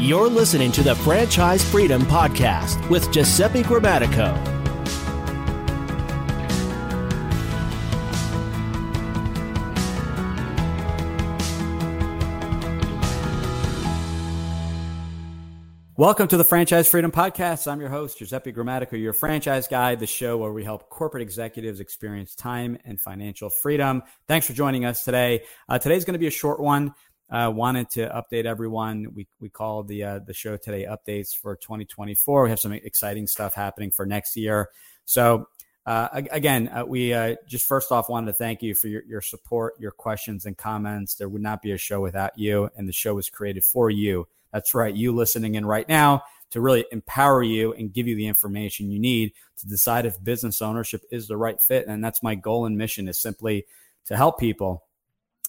You're listening to the Franchise Freedom Podcast with Giuseppe Grammatico. Welcome to the Franchise Freedom Podcast. I'm your host, Giuseppe Grammatico, your franchise guide, the show where we help corporate executives experience time and financial freedom. Thanks for joining us today. Uh, today's going to be a short one. Uh, wanted to update everyone. We we called the uh, the show today updates for 2024. We have some exciting stuff happening for next year. So uh, again, uh, we uh, just first off wanted to thank you for your, your support, your questions and comments. There would not be a show without you, and the show was created for you. That's right, you listening in right now to really empower you and give you the information you need to decide if business ownership is the right fit. And that's my goal and mission is simply to help people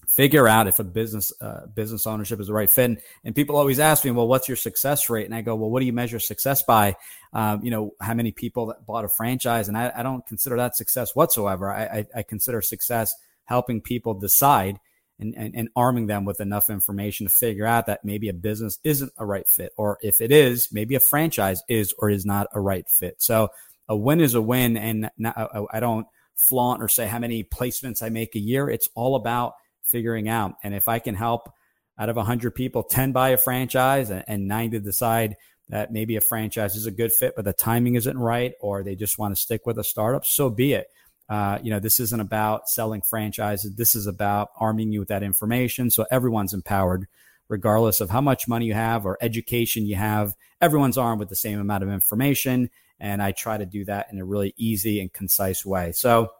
figure out if a business uh, business ownership is the right fit. And, and, people always ask me, well, what's your success rate? And I go, well, what do you measure success by? Um, you know, how many people that bought a franchise? And I, I don't consider that success whatsoever. I, I, I consider success helping people decide and, and, and arming them with enough information to figure out that maybe a business isn't a right fit, or if it is, maybe a franchise is or is not a right fit. So a win is a win, and not, I don't flaunt or say how many placements I make a year. It's all about figuring out, and if I can help out of 100 people, 10 buy a franchise and, and 90 decide that maybe a franchise is a good fit, but the timing isn't right, or they just want to stick with a startup, so be it. Uh, you know, this isn't about selling franchises. This is about arming you with that information. So everyone's empowered, regardless of how much money you have or education you have. Everyone's armed with the same amount of information. And I try to do that in a really easy and concise way. So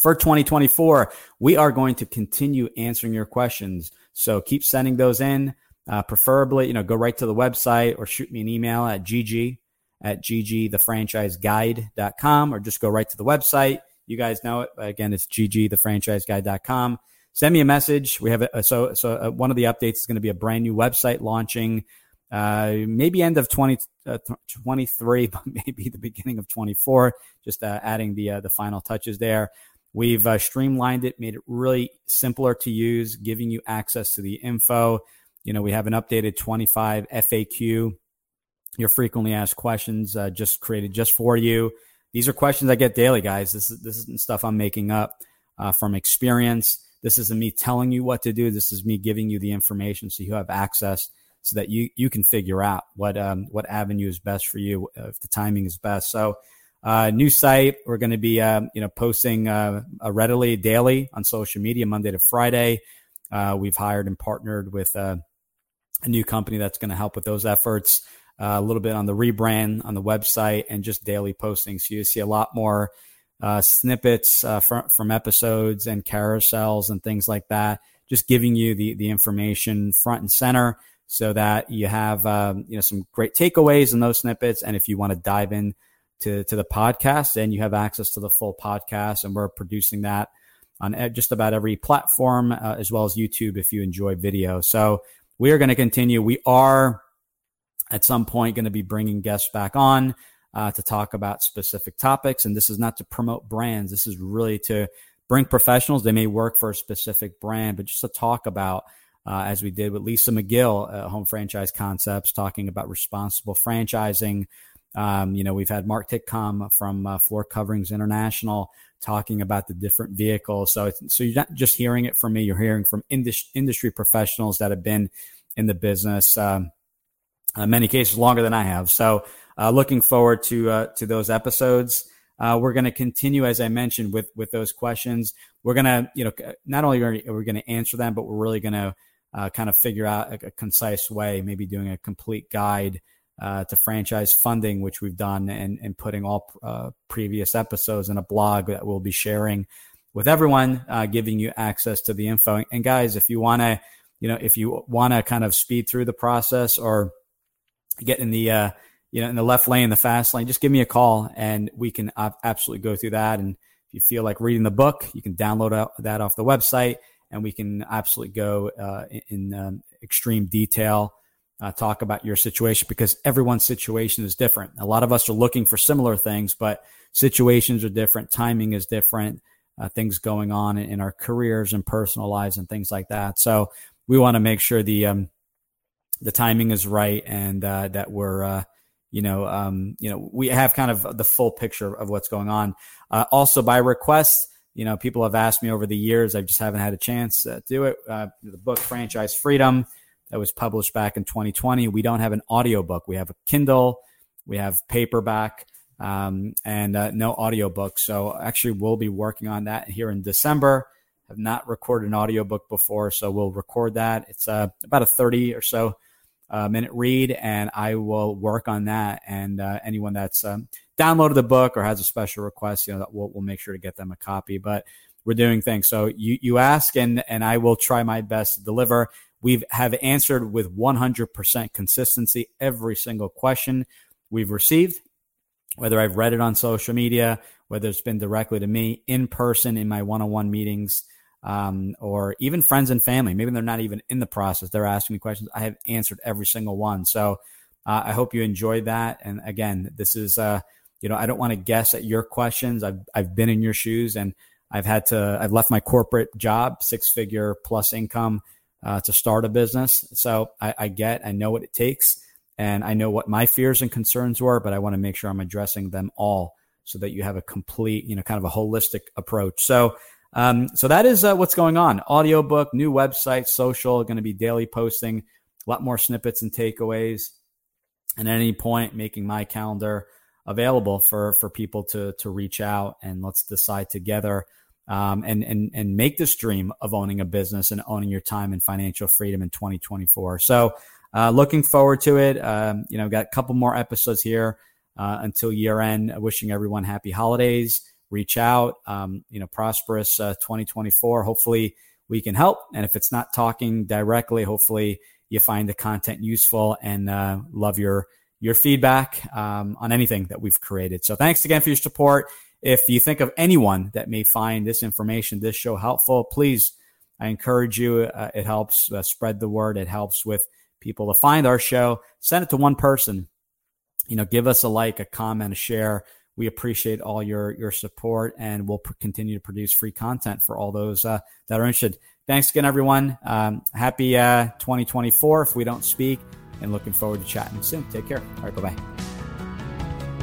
for 2024, we are going to continue answering your questions. So keep sending those in. Uh, preferably, you know, go right to the website or shoot me an email at gg at ggthefranchiseguide.com or just go right to the website you guys know it. Again, it's ggthefranchiseguide.com. Send me a message. We have a, so so uh, one of the updates is going to be a brand new website launching uh, maybe end of 20, uh, 23, but maybe the beginning of 24, just uh, adding the uh, the final touches there. We've uh, streamlined it, made it really simpler to use, giving you access to the info. You know, we have an updated 25 FAQ, your frequently asked questions, uh, just created just for you. These are questions I get daily, guys. This is this isn't stuff I'm making up uh, from experience. This isn't me telling you what to do. This is me giving you the information so you have access so that you you can figure out what um, what avenue is best for you uh, if the timing is best. So, uh, new site. We're going to be um, you know posting uh, readily daily on social media Monday to Friday. Uh, we've hired and partnered with uh, a new company that's going to help with those efforts uh, a little bit on the rebrand on the website, and just daily postings. So you see a lot more uh, snippets uh, from, from episodes and carousels and things like that, just giving you the, the information front and center so that you have um, you know some great takeaways in those snippets. And if you want to dive in to, to the podcast, and you have access to the full podcast, and we're producing that on just about every platform uh, as well as YouTube if you enjoy video. So we are going to continue. We are at some point going to be bringing guests back on uh, to talk about specific topics. And this is not to promote brands. This is really to bring professionals. They may work for a specific brand, but just to talk about, uh, as we did with Lisa McGill, Home Franchise Concepts, talking about responsible franchising. Um, you know, we've had Mark Titcom from uh, Floor Coverings International talking about the different vehicles. So, so you're not just hearing it from me; you're hearing from indus- industry professionals that have been in the business. Um, in uh, many cases longer than I have. So, uh, looking forward to uh, to those episodes. Uh, we're going to continue, as I mentioned, with with those questions. We're going to, you know, not only are we going to answer them, but we're really going to uh, kind of figure out a, a, concise way, maybe doing a complete guide uh, to franchise funding, which we've done, and and putting all previous episodes in a blog that we'll be sharing with everyone, giving you access to the info. And guys, if you want to, you know, if you want to kind of speed through the process or get in the uh, you know in the left lane, the fast lane, just give me a call and we can absolutely go through that. And if you feel like reading the book, you can download that off the website, and we can absolutely go uh, in um, extreme detail. Uh, talk about your situation because everyone's situation is different. A lot of us are looking for similar things, but situations are different. Timing is different. Uh, things going on in, in, our careers and personal lives and things like that. So we want to make sure the um, the timing is right and uh, that we're uh, you know um, you know we have kind of the full picture of what's going on. Uh, also by request, you know people have asked me over the years. I just haven't had a chance to do it. Uh, the book Franchise Freedom that was published back in 2020. We don't have an audiobook. We have a Kindle. We have paperback. Um, and uh, no audiobook. So actually, we'll be working on that here in December have not recorded an audiobook before, so we'll record that. It's uh, about a 30 or so uh, minute read, and I will work on that. And uh, anyone that's um, downloaded the book or has a special request, you know, we'll, we'll make sure to get them a copy. But we're doing things. So you you ask, and and I will try my best to deliver. We have have answered with 100% consistency every single question we've received, whether I've read it on social media, whether it's been directly to me in person in my one-on-one meetings um, or even friends and family. Maybe they're not even in the process. They're asking me questions. I have answered every single one. So uh, I hope you enjoyed that. And again, this is, uh, you know, I don't want to guess at your questions. I've, I've been in your shoes and I've had to, I've left my corporate job, six figure plus income uh, to start a business. So I, I get, I know what it takes and I know what my fears and concerns were, but I want to make sure I'm addressing them all so that you have a complete, you know, kind of a holistic approach. So um, so that is uh, what's going on. Audiobook, new website, social, going to be daily posting, a lot more snippets and takeaways. And at any point, making my calendar available for for people to to reach out and let's decide together um, and and and make this dream of owning a business and owning your time and financial freedom in 2024. So, uh, looking forward to it. Um, you know, got a couple more episodes here uh, until year end. Wishing everyone happy holidays reach out. Um, you know, prosperous uh, 2024. Hopefully, we can help. And if it's not talking directly, hopefully you find the content useful and uh, love your your feedback um, on anything that we've created. So thanks again for your support. If you think of anyone that may find this information, this show helpful, please, I encourage you. Uh, it helps uh, spread the word. It helps with people to find our show. Send it to one person. You know, give us a like, a comment, a share we appreciate all your your support, and we'll pr- continue to produce free content for all those uh, that are interested. Thanks again, everyone. Um, happy uh, 2024 if we don't speak, and looking forward to chatting soon. Take care. All right, bye bye.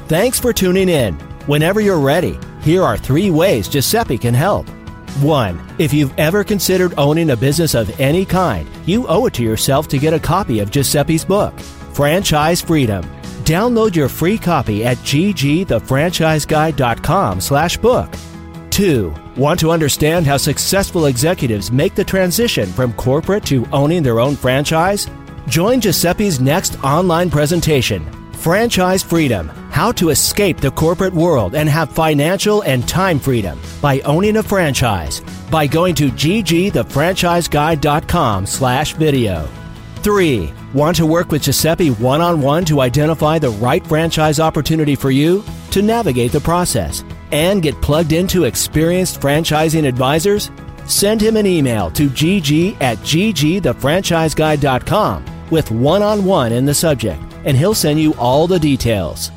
Thanks for tuning in. Whenever you're ready, here are three ways Giuseppe can help. One, if you've ever considered owning a business of any kind, you owe it to yourself to get a copy of Giuseppe's book, Franchise Freedom. Download your free copy at ggthefranchiseguide.com slash book. 2. Want to understand how successful executives make the transition from corporate to owning their own franchise? Join Giuseppe's next online presentation, Franchise Freedom How to Escape the Corporate World and Have Financial and Time Freedom by Owning a Franchise by going to ggthefranchiseguide.com slash video. 3. Want to work with Giuseppe one on one to identify the right franchise opportunity for you? To navigate the process and get plugged into experienced franchising advisors? Send him an email to gg at ggthefranchiseguide.com with one on one in the subject, and he'll send you all the details.